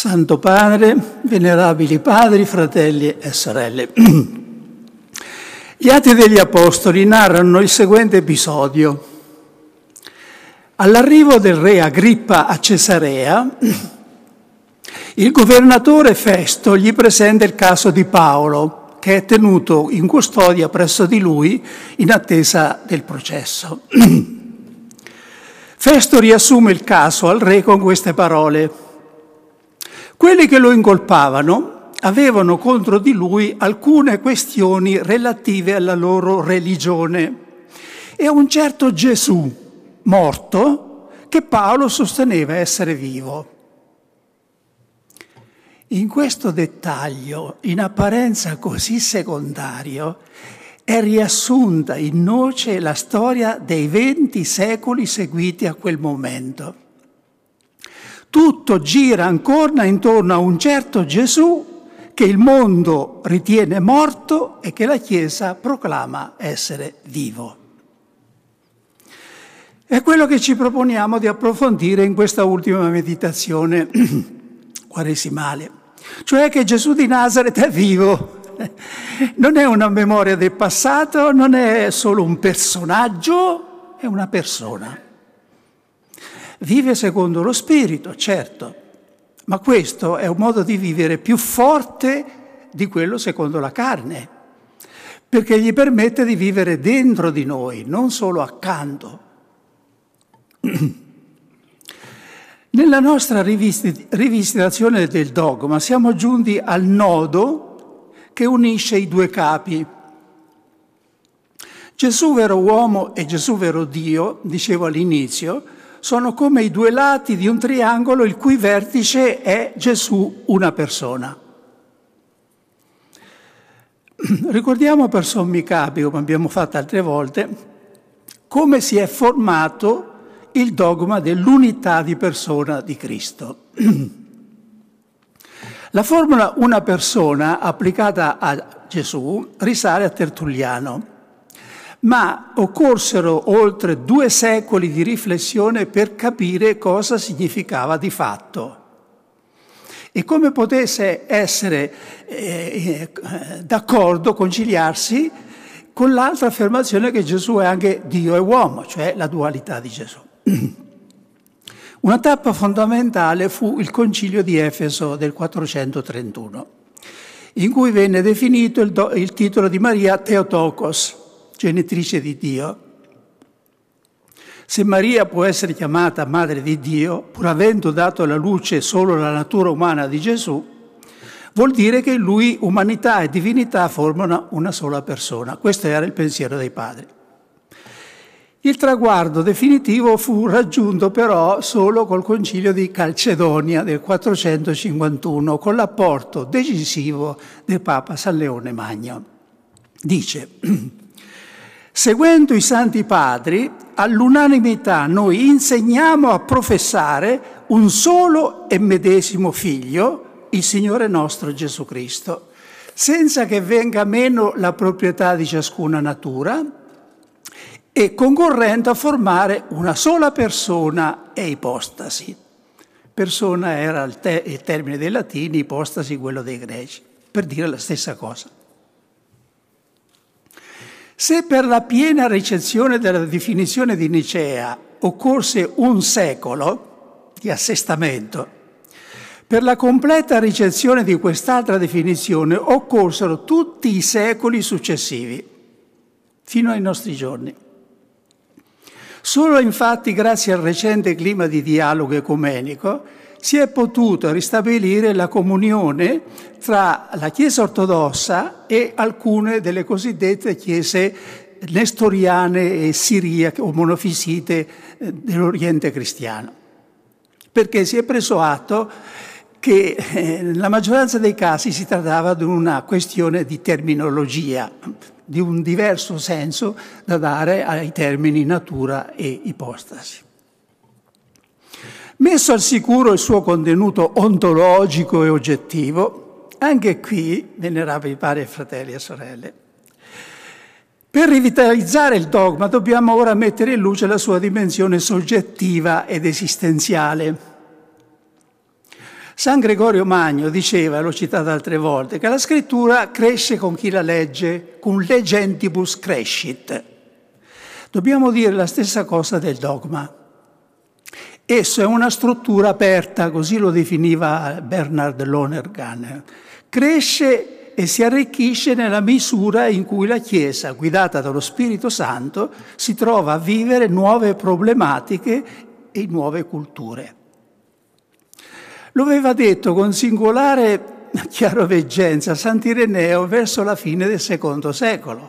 Santo Padre, venerabili padri, fratelli e sorelle. Gli Atti degli Apostoli narrano il seguente episodio. All'arrivo del re Agrippa a Cesarea, il governatore Festo gli presenta il caso di Paolo, che è tenuto in custodia presso di lui in attesa del processo. Festo riassume il caso al re con queste parole. Quelli che lo incolpavano avevano contro di lui alcune questioni relative alla loro religione e un certo Gesù morto che Paolo sosteneva essere vivo. In questo dettaglio, in apparenza così secondario, è riassunta in noce la storia dei venti secoli seguiti a quel momento. Tutto gira ancora intorno a un certo Gesù che il mondo ritiene morto e che la Chiesa proclama essere vivo. È quello che ci proponiamo di approfondire in questa ultima meditazione quaresimale, cioè che Gesù di Nazareth è vivo. Non è una memoria del passato, non è solo un personaggio, è una persona. Vive secondo lo spirito, certo, ma questo è un modo di vivere più forte di quello secondo la carne, perché gli permette di vivere dentro di noi, non solo accanto. Nella nostra rivisitazione del dogma siamo giunti al nodo che unisce i due capi. Gesù vero uomo e Gesù vero Dio, dicevo all'inizio, sono come i due lati di un triangolo il cui vertice è Gesù una persona. Ricordiamo per sommi capi, come abbiamo fatto altre volte, come si è formato il dogma dell'unità di persona di Cristo. La formula una persona applicata a Gesù risale a Tertulliano ma occorsero oltre due secoli di riflessione per capire cosa significava di fatto e come potesse essere eh, eh, d'accordo, conciliarsi con l'altra affermazione che Gesù è anche Dio e uomo, cioè la dualità di Gesù. Una tappa fondamentale fu il concilio di Efeso del 431, in cui venne definito il, do, il titolo di Maria Theotokos, genitrice di Dio. Se Maria può essere chiamata madre di Dio, pur avendo dato alla luce solo la natura umana di Gesù, vuol dire che in lui umanità e divinità formano una sola persona. Questo era il pensiero dei padri. Il traguardo definitivo fu raggiunto però solo col concilio di Calcedonia del 451, con l'apporto decisivo del Papa San Leone Magno. Dice, Seguendo i santi padri, all'unanimità noi insegniamo a professare un solo e medesimo figlio, il Signore nostro Gesù Cristo, senza che venga meno la proprietà di ciascuna natura e concorrendo a formare una sola persona e ipostasi. Persona era il, te- il termine dei latini, ipostasi quello dei greci, per dire la stessa cosa. Se per la piena ricezione della definizione di Nicea occorse un secolo di assestamento, per la completa ricezione di quest'altra definizione occorsero tutti i secoli successivi, fino ai nostri giorni. Solo infatti grazie al recente clima di dialogo ecumenico si è potuto ristabilire la comunione tra la Chiesa ortodossa e alcune delle cosiddette chiese nestoriane e siriache o monofisite eh, dell'Oriente cristiano. Perché si è preso atto che eh, nella maggioranza dei casi si trattava di una questione di terminologia, di un diverso senso da dare ai termini natura e ipostasi. Messo al sicuro il suo contenuto ontologico e oggettivo, anche qui, venerabili pari fratelli e sorelle, per rivitalizzare il dogma dobbiamo ora mettere in luce la sua dimensione soggettiva ed esistenziale. San Gregorio Magno diceva, l'ho citato altre volte, che la scrittura cresce con chi la legge, cum legentibus crescit. Dobbiamo dire la stessa cosa del dogma. Esso è una struttura aperta, così lo definiva Bernard Lonergan. Cresce e si arricchisce nella misura in cui la Chiesa, guidata dallo Spirito Santo, si trova a vivere nuove problematiche e nuove culture. Lo aveva detto con singolare chiaroveggenza Sant'Ireneo verso la fine del secondo secolo.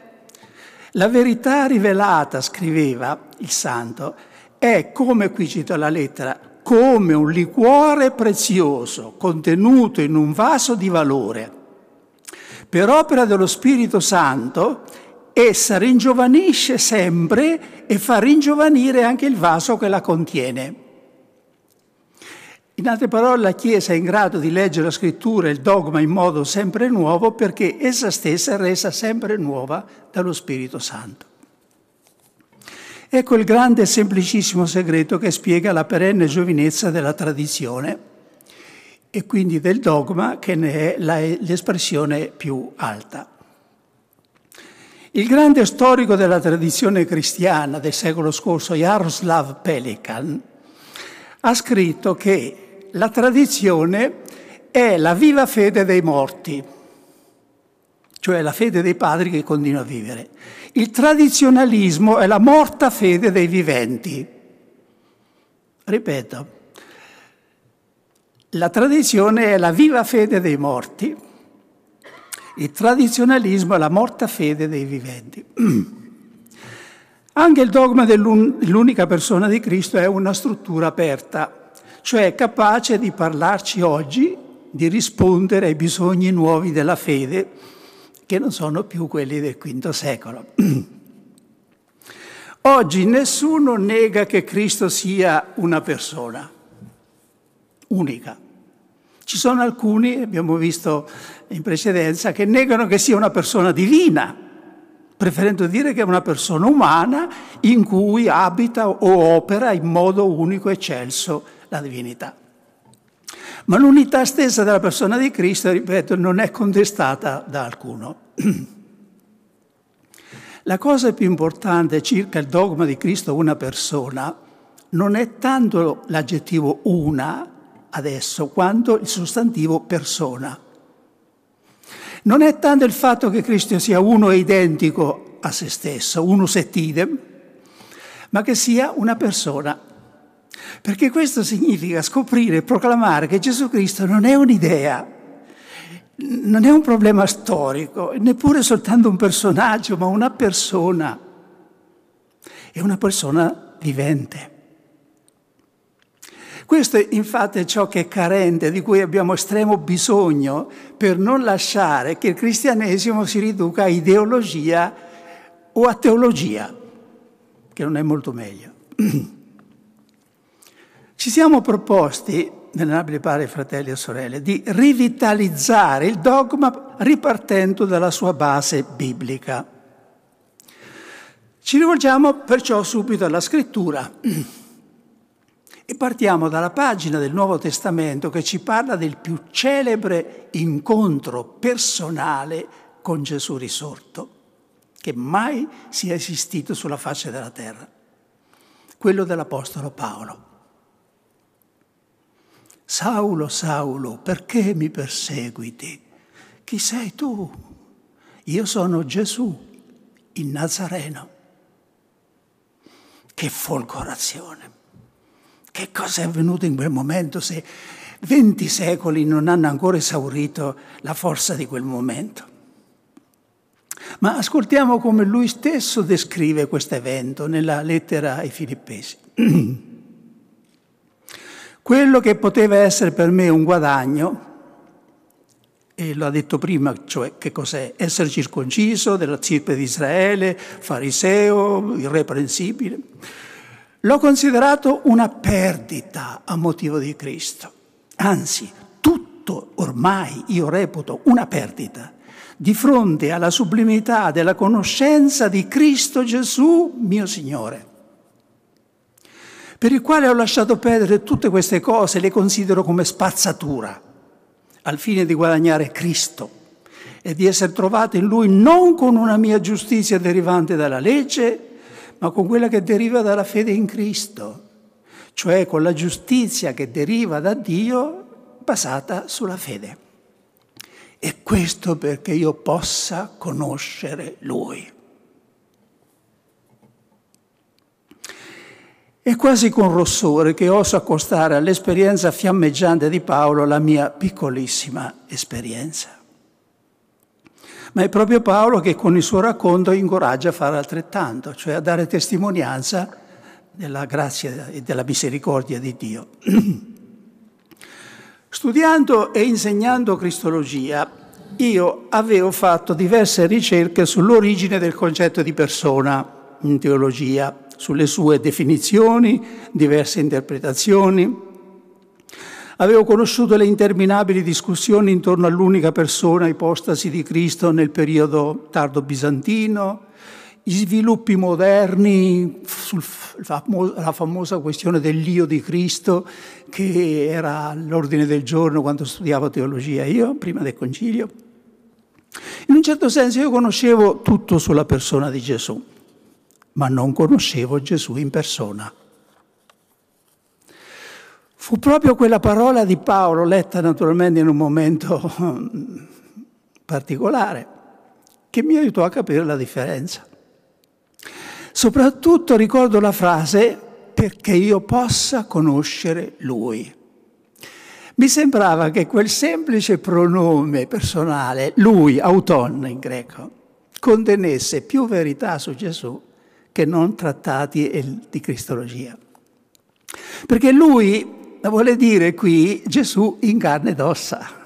La verità rivelata, scriveva il santo, è come, qui cito la lettera, come un liquore prezioso contenuto in un vaso di valore. Per opera dello Spirito Santo, essa ringiovanisce sempre e fa ringiovanire anche il vaso che la contiene. In altre parole, la Chiesa è in grado di leggere la scrittura e il dogma in modo sempre nuovo perché essa stessa è resa sempre nuova dallo Spirito Santo. Ecco il grande e semplicissimo segreto che spiega la perenne giovinezza della tradizione e quindi del dogma che ne è l'espressione più alta. Il grande storico della tradizione cristiana del secolo scorso, Jaroslav Pelikan, ha scritto che la tradizione è la viva fede dei morti, cioè la fede dei padri che continua a vivere. Il tradizionalismo è la morta fede dei viventi. Ripeto, la tradizione è la viva fede dei morti, il tradizionalismo è la morta fede dei viventi. Anche il dogma dell'unica persona di Cristo è una struttura aperta cioè capace di parlarci oggi, di rispondere ai bisogni nuovi della fede, che non sono più quelli del V secolo. Oggi nessuno nega che Cristo sia una persona unica. Ci sono alcuni, abbiamo visto in precedenza, che negano che sia una persona divina, preferendo dire che è una persona umana in cui abita o opera in modo unico e eccelso la divinità. Ma l'unità stessa della persona di Cristo, ripeto, non è contestata da alcuno. La cosa più importante circa il dogma di Cristo una persona non è tanto l'aggettivo una adesso, quanto il sostantivo persona. Non è tanto il fatto che Cristo sia uno e identico a se stesso, uno set idem, ma che sia una persona perché questo significa scoprire e proclamare che Gesù Cristo non è un'idea, non è un problema storico, neppure soltanto un personaggio, ma una persona. È una persona vivente. Questo infatti è ciò che è carente, di cui abbiamo estremo bisogno per non lasciare che il cristianesimo si riduca a ideologia o a teologia, che non è molto meglio. Ci siamo proposti, venerabili pari, fratelli e sorelle, di rivitalizzare il dogma ripartendo dalla sua base biblica. Ci rivolgiamo perciò subito alla scrittura e partiamo dalla pagina del Nuovo Testamento che ci parla del più celebre incontro personale con Gesù risorto che mai sia esistito sulla faccia della terra, quello dell'Apostolo Paolo. Saulo, Saulo, perché mi perseguiti? Chi sei tu? Io sono Gesù, il Nazareno. Che folgorazione! Che cosa è avvenuto in quel momento se venti secoli non hanno ancora esaurito la forza di quel momento? Ma ascoltiamo come lui stesso descrive questo evento nella lettera ai Filippesi. Quello che poteva essere per me un guadagno, e l'ha detto prima, cioè che cos'è? Essere circonciso della zirpe di Israele, fariseo, irreprensibile. L'ho considerato una perdita a motivo di Cristo. Anzi, tutto ormai io reputo una perdita di fronte alla sublimità della conoscenza di Cristo Gesù, mio Signore per il quale ho lasciato perdere tutte queste cose, le considero come spazzatura, al fine di guadagnare Cristo e di essere trovato in Lui non con una mia giustizia derivante dalla legge, ma con quella che deriva dalla fede in Cristo, cioè con la giustizia che deriva da Dio basata sulla fede. E questo perché io possa conoscere Lui. È quasi con rossore che oso accostare all'esperienza fiammeggiante di Paolo la mia piccolissima esperienza. Ma è proprio Paolo che con il suo racconto incoraggia a fare altrettanto, cioè a dare testimonianza della grazia e della misericordia di Dio. Studiando e insegnando Cristologia, io avevo fatto diverse ricerche sull'origine del concetto di persona in teologia, sulle sue definizioni, diverse interpretazioni. Avevo conosciuto le interminabili discussioni intorno all'unica persona, ipostasi di Cristo nel periodo tardo bizantino, gli sviluppi moderni sulla famosa questione dell'io di Cristo che era all'ordine del giorno quando studiavo teologia io, prima del concilio. In un certo senso io conoscevo tutto sulla persona di Gesù, ma non conoscevo Gesù in persona. Fu proprio quella parola di Paolo, letta naturalmente in un momento particolare, che mi aiutò a capire la differenza. Soprattutto ricordo la frase perché io possa conoscere lui. Mi sembrava che quel semplice pronome personale, lui, auton in greco, contenesse più verità su Gesù che non trattati di cristologia. Perché lui vuole dire qui Gesù in carne ed ossa.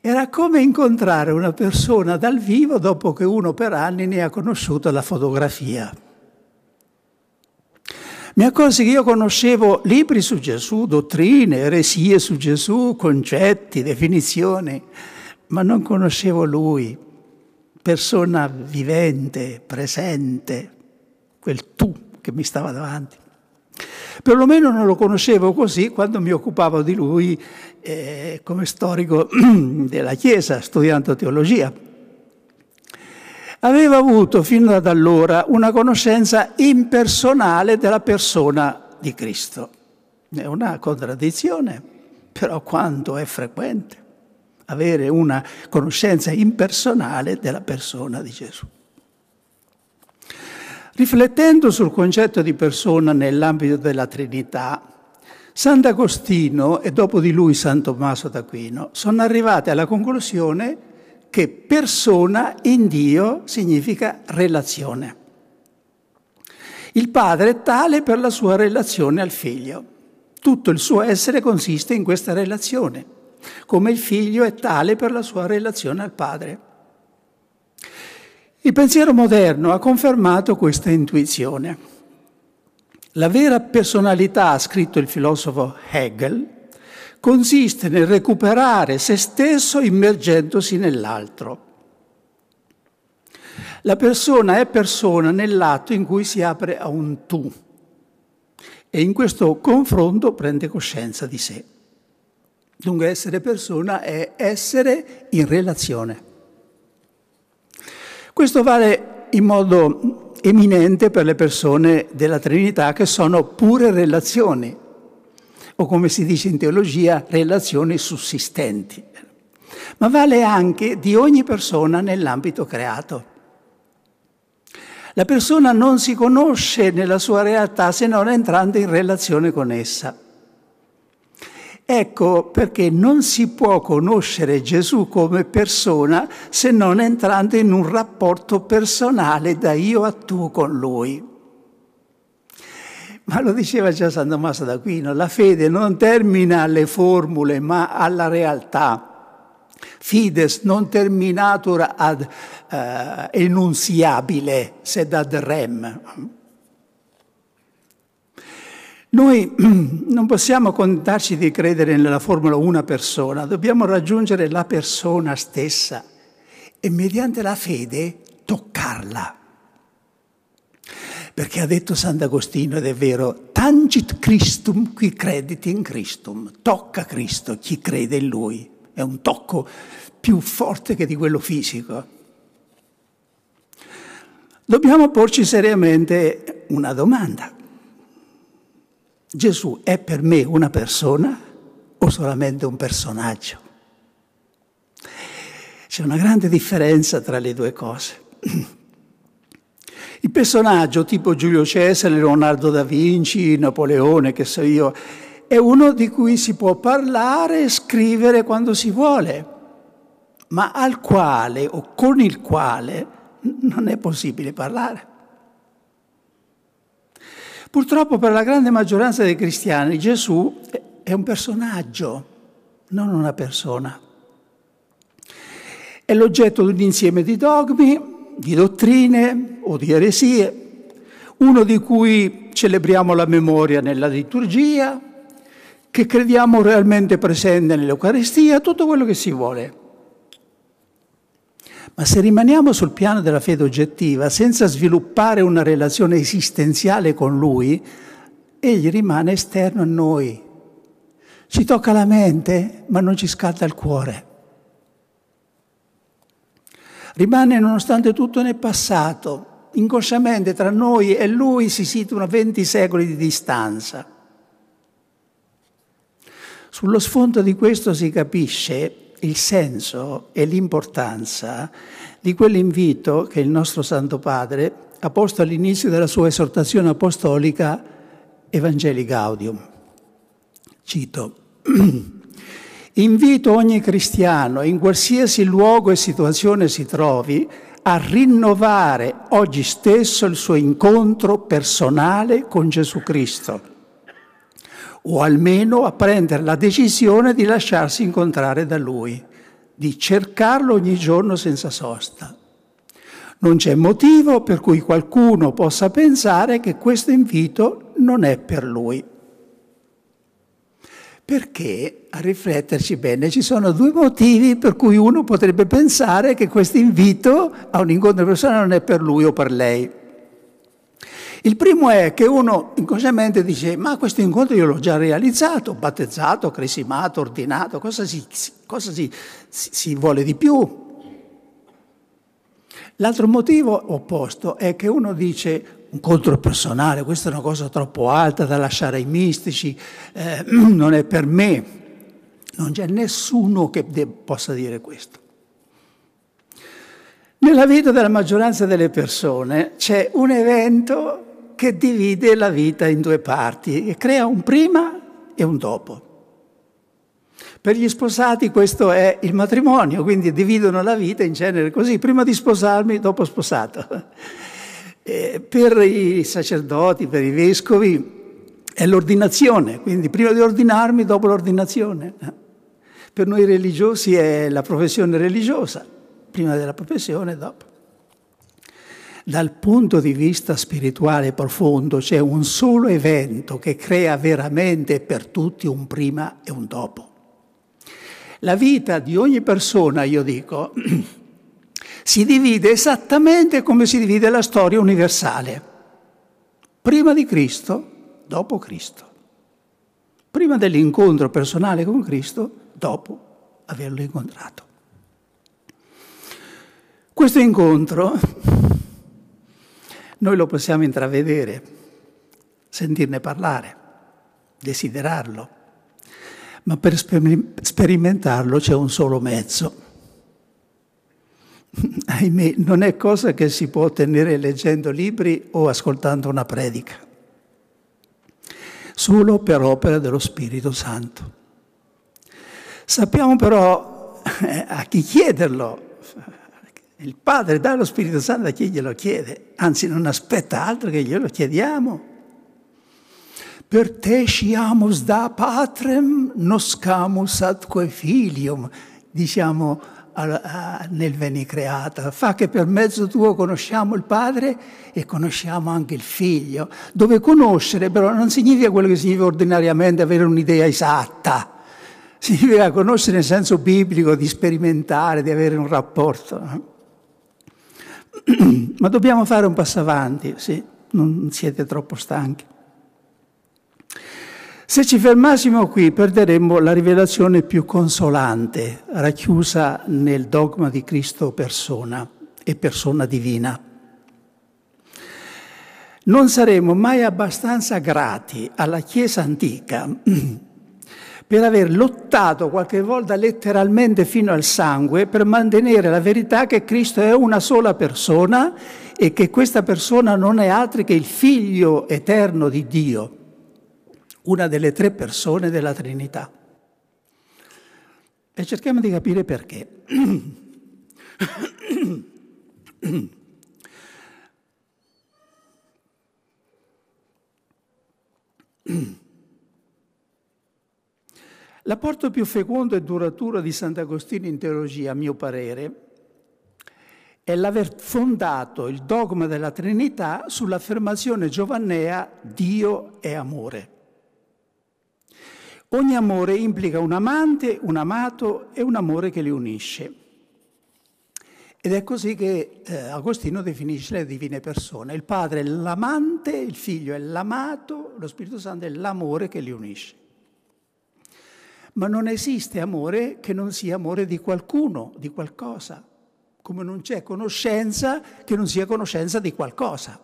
Era come incontrare una persona dal vivo dopo che uno per anni ne ha conosciuto la fotografia. Mi accorsi che io conoscevo libri su Gesù, dottrine, eresie su Gesù, concetti, definizioni, ma non conoscevo lui, persona vivente, presente, quel tu che mi stava davanti. Perlomeno non lo conoscevo così quando mi occupavo di lui eh, come storico della Chiesa, studiando teologia. Aveva avuto fino ad allora una conoscenza impersonale della persona di Cristo. È una contraddizione, però quanto è frequente avere una conoscenza impersonale della persona di Gesù. Riflettendo sul concetto di persona nell'ambito della Trinità, Sant'Agostino e dopo di lui San Tommaso d'Aquino sono arrivati alla conclusione che persona in Dio significa relazione. Il padre è tale per la sua relazione al figlio. Tutto il suo essere consiste in questa relazione, come il figlio è tale per la sua relazione al padre. Il pensiero moderno ha confermato questa intuizione. La vera personalità, ha scritto il filosofo Hegel, consiste nel recuperare se stesso immergendosi nell'altro. La persona è persona nell'atto in cui si apre a un tu e in questo confronto prende coscienza di sé. Dunque essere persona è essere in relazione. Questo vale in modo eminente per le persone della Trinità che sono pure relazioni, o come si dice in teologia, relazioni sussistenti. Ma vale anche di ogni persona nell'ambito creato. La persona non si conosce nella sua realtà se non entrando in relazione con essa. Ecco perché non si può conoscere Gesù come persona se non entrando in un rapporto personale da io a tu con Lui. Ma lo diceva già San Tommaso d'Aquino, la fede non termina alle formule ma alla realtà. Fides non terminatur ad uh, enunziabile, sed ad rem. Noi non possiamo contarci di credere nella formula una persona, dobbiamo raggiungere la persona stessa e mediante la fede toccarla. Perché ha detto Sant'Agostino, ed è vero, tangit Christum qui credit in Christum, tocca Cristo chi crede in Lui, è un tocco più forte che di quello fisico. Dobbiamo porci seriamente una domanda. Gesù è per me una persona o solamente un personaggio? C'è una grande differenza tra le due cose. Il personaggio tipo Giulio Cesare, Leonardo da Vinci, Napoleone, che so io, è uno di cui si può parlare e scrivere quando si vuole, ma al quale o con il quale non è possibile parlare. Purtroppo per la grande maggioranza dei cristiani Gesù è un personaggio, non una persona. È l'oggetto di un insieme di dogmi, di dottrine o di eresie, uno di cui celebriamo la memoria nella liturgia, che crediamo realmente presente nell'Eucaristia, tutto quello che si vuole. Ma se rimaniamo sul piano della fede oggettiva, senza sviluppare una relazione esistenziale con Lui, Egli rimane esterno a noi. Ci tocca la mente, ma non ci scatta il cuore rimane nonostante tutto nel passato. Inconsciamente tra noi e lui si situano 20 secoli di distanza. Sullo sfondo di questo si capisce il senso e l'importanza di quell'invito che il nostro Santo Padre ha posto all'inizio della sua esortazione apostolica Evangeli Gaudium. Cito. Invito ogni cristiano, in qualsiasi luogo e situazione si trovi, a rinnovare oggi stesso il suo incontro personale con Gesù Cristo, o almeno a prendere la decisione di lasciarsi incontrare da Lui, di cercarlo ogni giorno senza sosta. Non c'è motivo per cui qualcuno possa pensare che questo invito non è per lui. Perché, a rifletterci bene, ci sono due motivi per cui uno potrebbe pensare che questo invito a un incontro personale non è per lui o per lei. Il primo è che uno inconsciamente dice, ma questo incontro io l'ho già realizzato, battezzato, cresimato, ordinato, cosa si, cosa si, si, si vuole di più? L'altro motivo opposto è che uno dice, incontro personale, questa è una cosa troppo alta da lasciare ai mistici, eh, non è per me. Non c'è nessuno che de- possa dire questo. Nella vita della maggioranza delle persone c'è un evento che divide la vita in due parti e crea un prima e un dopo. Per gli sposati questo è il matrimonio, quindi dividono la vita in genere così, prima di sposarmi, dopo sposato. Eh, per i sacerdoti, per i vescovi, è l'ordinazione, quindi prima di ordinarmi, dopo l'ordinazione. Per noi religiosi è la professione religiosa, prima della professione, dopo. Dal punto di vista spirituale profondo c'è un solo evento che crea veramente per tutti un prima e un dopo. La vita di ogni persona, io dico, si divide esattamente come si divide la storia universale. Prima di Cristo, dopo Cristo. Prima dell'incontro personale con Cristo, dopo averlo incontrato. Questo incontro noi lo possiamo intravedere, sentirne parlare, desiderarlo, ma per sperimentarlo c'è un solo mezzo ahimè, non è cosa che si può ottenere leggendo libri o ascoltando una predica, solo per opera dello Spirito Santo. Sappiamo però eh, a chi chiederlo. Il Padre dà lo Spirito Santo a chi glielo chiede, anzi non aspetta altro che glielo chiediamo. Per te sciamus da patrem noscamus atque filium, diciamo nel venire creata, fa che per mezzo tuo conosciamo il Padre e conosciamo anche il Figlio, dove conoscere però non significa quello che significa ordinariamente avere un'idea esatta, significa conoscere nel senso biblico, di sperimentare, di avere un rapporto. Ma dobbiamo fare un passo avanti, sì. non siete troppo stanchi. Se ci fermassimo qui perderemmo la rivelazione più consolante, racchiusa nel dogma di Cristo persona e persona divina. Non saremo mai abbastanza grati alla Chiesa antica per aver lottato qualche volta letteralmente fino al sangue per mantenere la verità che Cristo è una sola persona e che questa persona non è altro che il Figlio eterno di Dio una delle tre persone della Trinità. E cerchiamo di capire perché. L'apporto più fecondo e duraturo di Sant'Agostino in teologia, a mio parere, è l'aver fondato il dogma della Trinità sull'affermazione giovannea Dio è amore. Ogni amore implica un amante, un amato e un amore che li unisce. Ed è così che eh, Agostino definisce le divine persone. Il padre è l'amante, il figlio è l'amato, lo Spirito Santo è l'amore che li unisce. Ma non esiste amore che non sia amore di qualcuno, di qualcosa, come non c'è conoscenza che non sia conoscenza di qualcosa.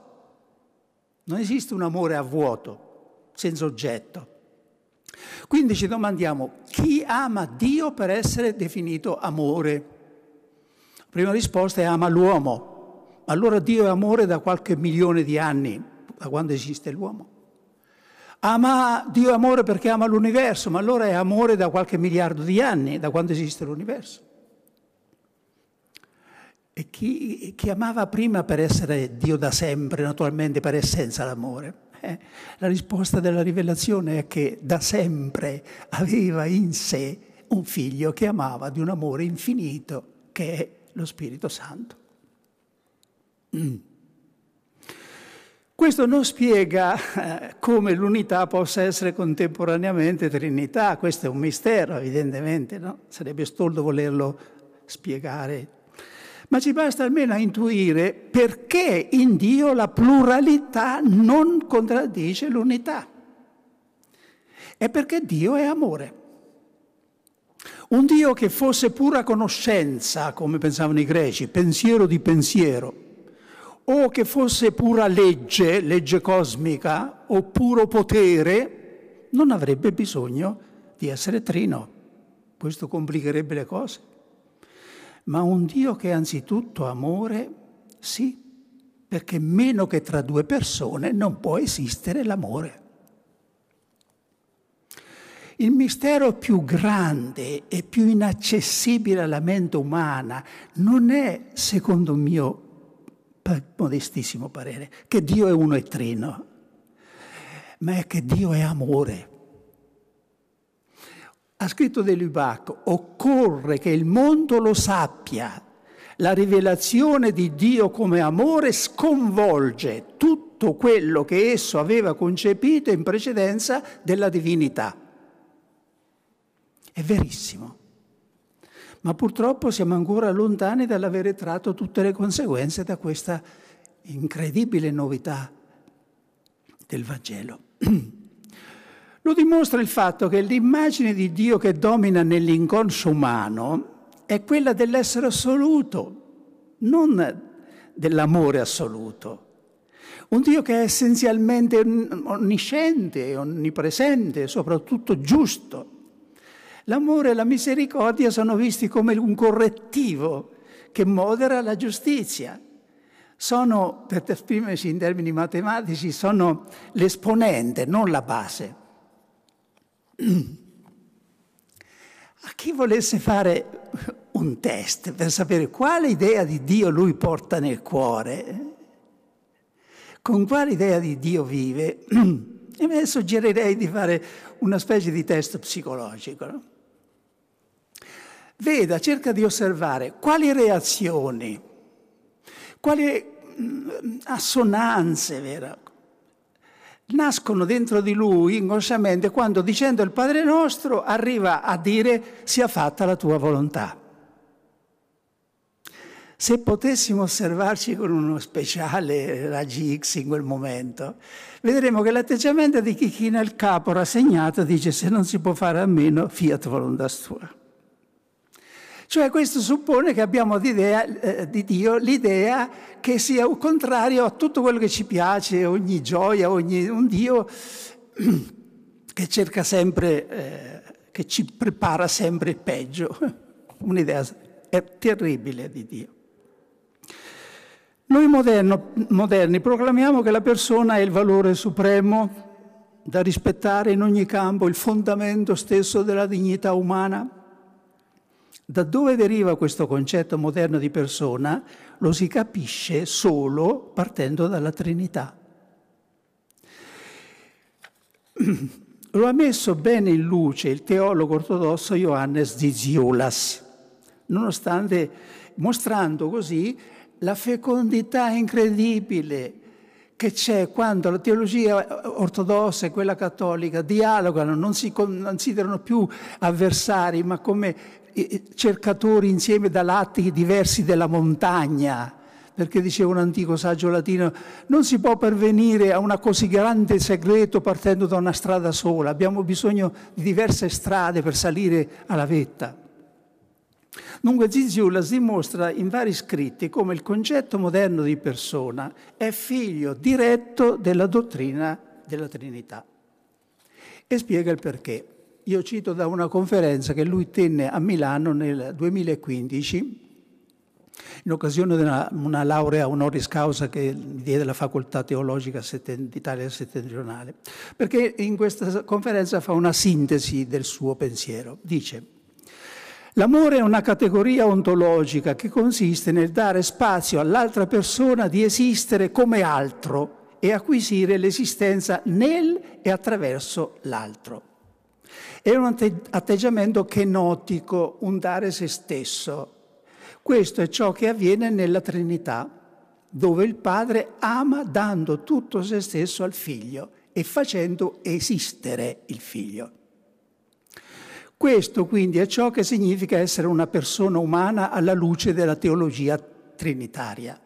Non esiste un amore a vuoto, senza oggetto. Quindi ci domandiamo chi ama Dio per essere definito amore? La prima risposta è ama l'uomo. Allora Dio è amore da qualche milione di anni, da quando esiste l'uomo. Ama Dio è amore perché ama l'universo, ma allora è amore da qualche miliardo di anni, da quando esiste l'universo. E chi, chi amava prima per essere Dio da sempre, naturalmente per essenza l'amore? Eh, la risposta della rivelazione è che da sempre aveva in sé un figlio che amava di un amore infinito, che è lo Spirito Santo. Mm. Questo non spiega eh, come l'unità possa essere contemporaneamente Trinità, questo è un mistero evidentemente, no? sarebbe stolto volerlo spiegare ma ci basta almeno intuire perché in Dio la pluralità non contraddice l'unità. È perché Dio è amore. Un Dio che fosse pura conoscenza, come pensavano i greci, pensiero di pensiero, o che fosse pura legge, legge cosmica, o puro potere, non avrebbe bisogno di essere trino. Questo complicherebbe le cose ma un Dio che è anzitutto amore, sì, perché meno che tra due persone non può esistere l'amore. Il mistero più grande e più inaccessibile alla mente umana non è, secondo mio modestissimo parere, che Dio è uno e trino, ma è che Dio è amore ha scritto De Lubac, occorre che il mondo lo sappia. La rivelazione di Dio come amore sconvolge tutto quello che esso aveva concepito in precedenza della divinità. È verissimo. Ma purtroppo siamo ancora lontani dall'avere tratto tutte le conseguenze da questa incredibile novità del Vangelo. Lo dimostra il fatto che l'immagine di Dio che domina nell'inconscio umano è quella dell'essere assoluto, non dell'amore assoluto. Un Dio che è essenzialmente onnisciente, onnipresente, soprattutto giusto. L'amore e la misericordia sono visti come un correttivo che modera la giustizia. Sono, per esprimersi in termini matematici, sono l'esponente, non la base. A chi volesse fare un test per sapere quale idea di Dio lui porta nel cuore, con quale idea di Dio vive, e me suggerirei di fare una specie di test psicologico. No? Veda, cerca di osservare quali reazioni, quali mm, assonanze, vera, nascono dentro di lui inconsciamente quando dicendo il Padre nostro arriva a dire sia fatta la tua volontà. Se potessimo osservarci con uno speciale raggi X in quel momento, vedremo che l'atteggiamento di chi china il capo rassegnato dice se non si può fare a meno, fiat voluntas tua. Cioè questo suppone che abbiamo eh, di Dio l'idea che sia contrario a tutto quello che ci piace, ogni gioia, ogni, un Dio che cerca sempre, eh, che ci prepara sempre il peggio. Un'idea terribile di Dio. Noi moderno, moderni proclamiamo che la persona è il valore supremo da rispettare in ogni campo, il fondamento stesso della dignità umana. Da dove deriva questo concetto moderno di persona lo si capisce solo partendo dalla Trinità. Lo ha messo bene in luce il teologo ortodosso Johannes Ziziulas, nonostante mostrando così la fecondità incredibile che c'è quando la teologia ortodossa e quella cattolica dialogano, non si considerano più avversari, ma come cercatori insieme da lati diversi della montagna. Perché diceva un antico saggio latino, non si può pervenire a un così grande segreto partendo da una strada sola, abbiamo bisogno di diverse strade per salire alla vetta. Dunque Ziziulas dimostra in vari scritti come il concetto moderno di persona è figlio diretto della dottrina della Trinità. E spiega il perché. Io cito da una conferenza che lui tenne a Milano nel 2015 in occasione di una, una, laurea honoris causa che diede la facoltà teologica d'Italia settentrionale, perché in questa conferenza fa una sintesi del suo pensiero. Dice, L'amore è una categoria ontologica che consiste nel dare spazio all'altra persona di esistere come altro e acquisire l'esistenza nel e attraverso l'altro. È un atteggiamento kenotico, un dare se stesso. Questo è ciò che avviene nella Trinità, dove il Padre ama dando tutto se stesso al Figlio e facendo esistere il Figlio. Questo quindi è ciò che significa essere una persona umana alla luce della teologia trinitaria.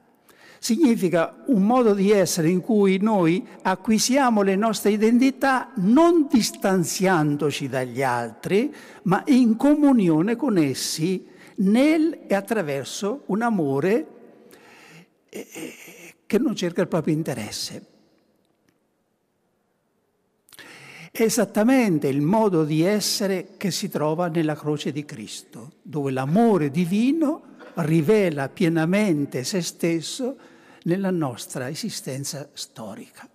Significa un modo di essere in cui noi acquisiamo le nostre identità non distanziandoci dagli altri, ma in comunione con essi nel e attraverso un amore eh, che non cerca il proprio interesse. È esattamente il modo di essere che si trova nella croce di Cristo, dove l'amore divino rivela pienamente se stesso nella nostra esistenza storica.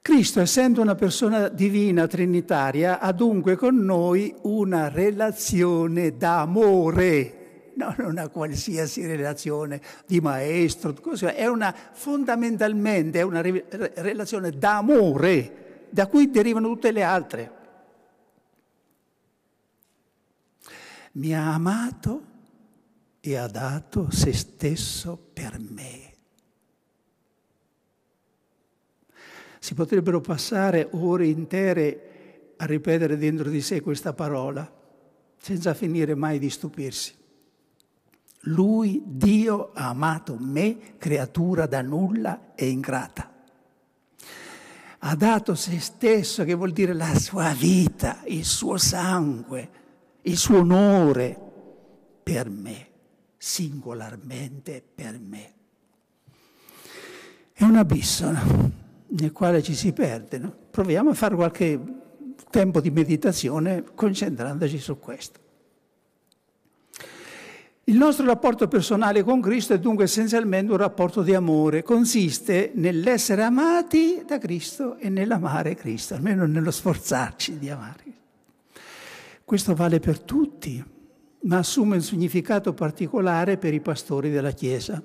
Cristo, essendo una persona divina, trinitaria, ha dunque con noi una relazione d'amore non una qualsiasi relazione di maestro, è una, fondamentalmente è una relazione d'amore, da cui derivano tutte le altre. Mi ha amato e ha dato se stesso per me. Si potrebbero passare ore intere a ripetere dentro di sé questa parola, senza finire mai di stupirsi. Lui, Dio, ha amato me, creatura da nulla e ingrata. Ha dato se stesso, che vuol dire la sua vita, il suo sangue, il suo onore per me, singolarmente per me. È un abisso no? nel quale ci si perde. No? Proviamo a fare qualche tempo di meditazione concentrandoci su questo. Il nostro rapporto personale con Cristo è dunque essenzialmente un rapporto di amore, consiste nell'essere amati da Cristo e nell'amare Cristo, almeno nello sforzarci di amare. Questo vale per tutti, ma assume un significato particolare per i pastori della Chiesa.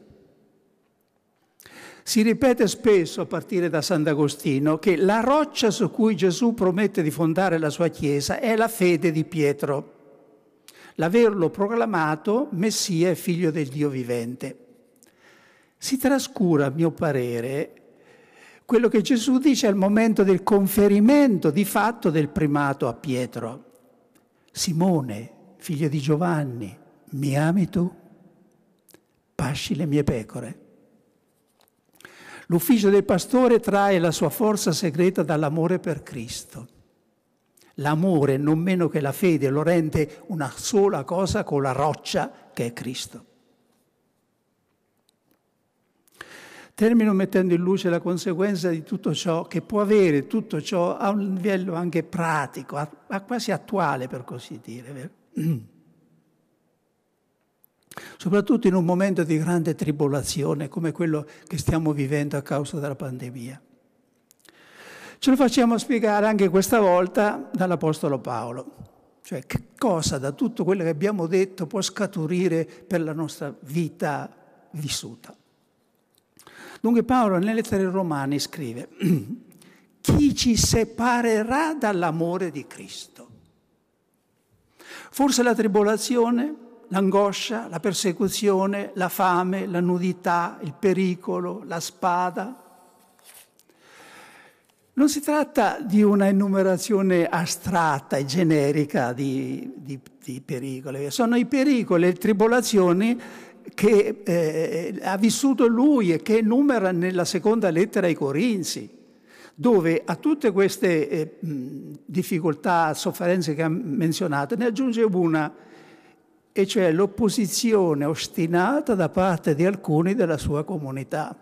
Si ripete spesso, a partire da Sant'Agostino, che la roccia su cui Gesù promette di fondare la sua Chiesa è la fede di Pietro l'averlo proclamato Messia e figlio del Dio vivente. Si trascura, a mio parere, quello che Gesù dice al momento del conferimento di fatto del primato a Pietro. Simone, figlio di Giovanni, mi ami tu? pasci le mie pecore. L'ufficio del pastore trae la sua forza segreta dall'amore per Cristo. L'amore, non meno che la fede, lo rende una sola cosa con la roccia che è Cristo. Termino mettendo in luce la conseguenza di tutto ciò che può avere tutto ciò a un livello anche pratico, a, a quasi attuale per così dire. Soprattutto in un momento di grande tribolazione come quello che stiamo vivendo a causa della pandemia. Ce lo facciamo spiegare anche questa volta dall'Apostolo Paolo. Cioè che cosa da tutto quello che abbiamo detto può scaturire per la nostra vita vissuta. Dunque Paolo nelle lettere romane scrive, chi ci separerà dall'amore di Cristo? Forse la tribolazione, l'angoscia, la persecuzione, la fame, la nudità, il pericolo, la spada. Non si tratta di una enumerazione astratta e generica di, di, di pericoli, sono i pericoli e le tribolazioni che eh, ha vissuto lui e che numera nella seconda lettera ai Corinzi, dove a tutte queste eh, difficoltà, sofferenze che ha menzionato, ne aggiunge una, e cioè l'opposizione ostinata da parte di alcuni della sua comunità.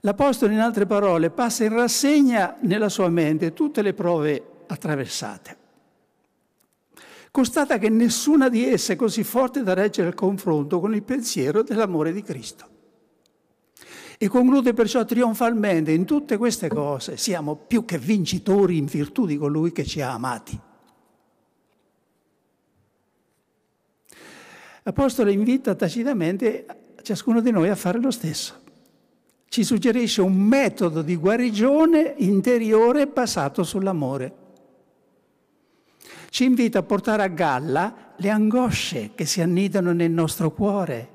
L'Apostolo, in altre parole, passa in rassegna nella sua mente tutte le prove attraversate. Constata che nessuna di esse è così forte da reggere il confronto con il pensiero dell'amore di Cristo. E conclude perciò trionfalmente in tutte queste cose siamo più che vincitori in virtù di colui che ci ha amati. L'Apostolo invita tacitamente ciascuno di noi a fare lo stesso. Ci suggerisce un metodo di guarigione interiore basato sull'amore ci invita a portare a galla le angosce che si annidano nel nostro cuore,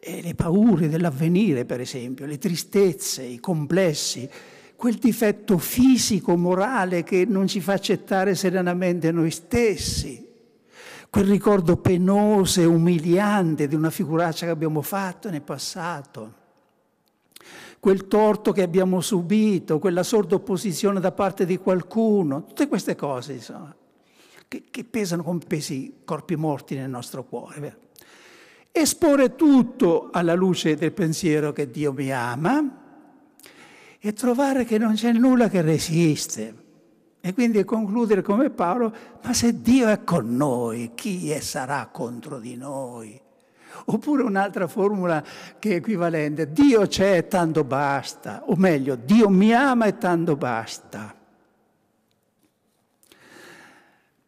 e le paure dell'avvenire, per esempio, le tristezze, i complessi, quel difetto fisico, morale che non ci fa accettare serenamente noi stessi, quel ricordo penoso e umiliante di una figuraccia che abbiamo fatto nel passato, quel torto che abbiamo subito, quella sorda opposizione da parte di qualcuno, tutte queste cose, insomma che, che pesano come pesi corpi morti nel nostro cuore. Esporre tutto alla luce del pensiero che Dio mi ama e trovare che non c'è nulla che resiste. E quindi concludere come Paolo, ma se Dio è con noi, chi sarà contro di noi? Oppure un'altra formula che è equivalente, Dio c'è e tanto basta, o meglio, Dio mi ama e tanto basta.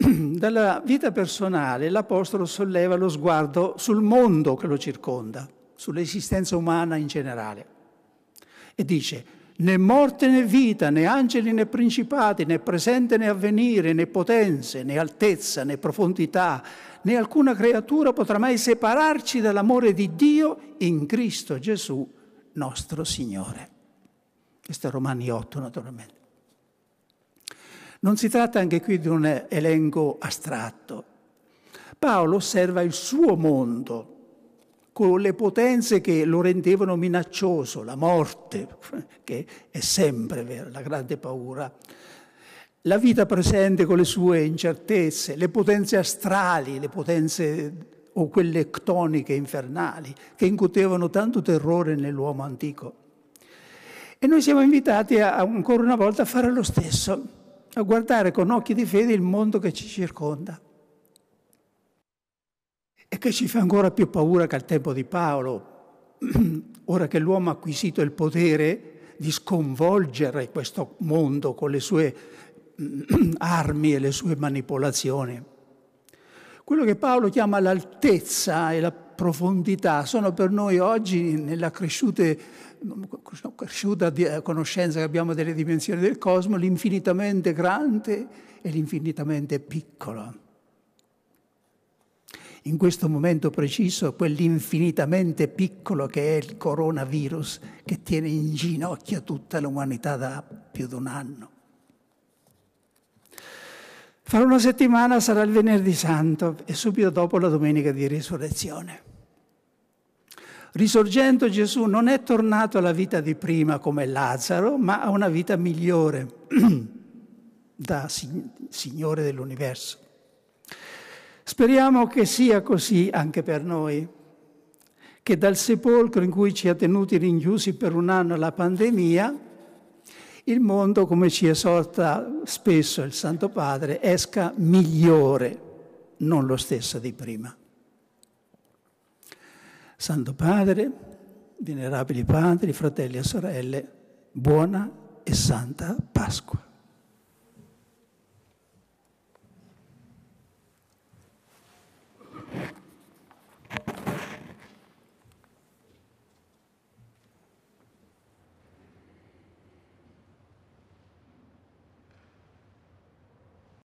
Dalla vita personale l'Apostolo solleva lo sguardo sul mondo che lo circonda, sull'esistenza umana in generale. E dice, né morte né vita, né angeli né principati, né presente né avvenire, né potenze, né altezza, né profondità, né alcuna creatura potrà mai separarci dall'amore di Dio in Cristo Gesù, nostro Signore. Questo è Romani 8, naturalmente. Non si tratta anche qui di un elenco astratto. Paolo osserva il suo mondo con le potenze che lo rendevano minaccioso, la morte, che è sempre vera, la grande paura, la vita presente con le sue incertezze, le potenze astrali, le potenze o quelle ctoniche infernali che incutevano tanto terrore nell'uomo antico. E noi siamo invitati a, ancora una volta a fare lo stesso a guardare con occhi di fede il mondo che ci circonda e che ci fa ancora più paura che al tempo di Paolo, ora che l'uomo ha acquisito il potere di sconvolgere questo mondo con le sue armi e le sue manipolazioni. Quello che Paolo chiama l'altezza e la profondità sono per noi oggi, nella cresciute cresciuta conoscenza che abbiamo delle dimensioni del cosmo, l'infinitamente grande e l'infinitamente piccolo. In questo momento preciso, quell'infinitamente piccolo che è il coronavirus che tiene in ginocchio tutta l'umanità da più di un anno. Fra una settimana sarà il venerdì santo e subito dopo la domenica di risurrezione. Risorgendo Gesù non è tornato alla vita di prima come Lazzaro, ma a una vita migliore da Signore dell'universo. Speriamo che sia così anche per noi, che dal sepolcro in cui ci ha tenuti rinchiusi per un anno la pandemia, il mondo, come ci esorta spesso il Santo Padre, esca migliore, non lo stesso di prima. Santo Padre, venerabili padri, fratelli e sorelle, buona e santa Pasqua.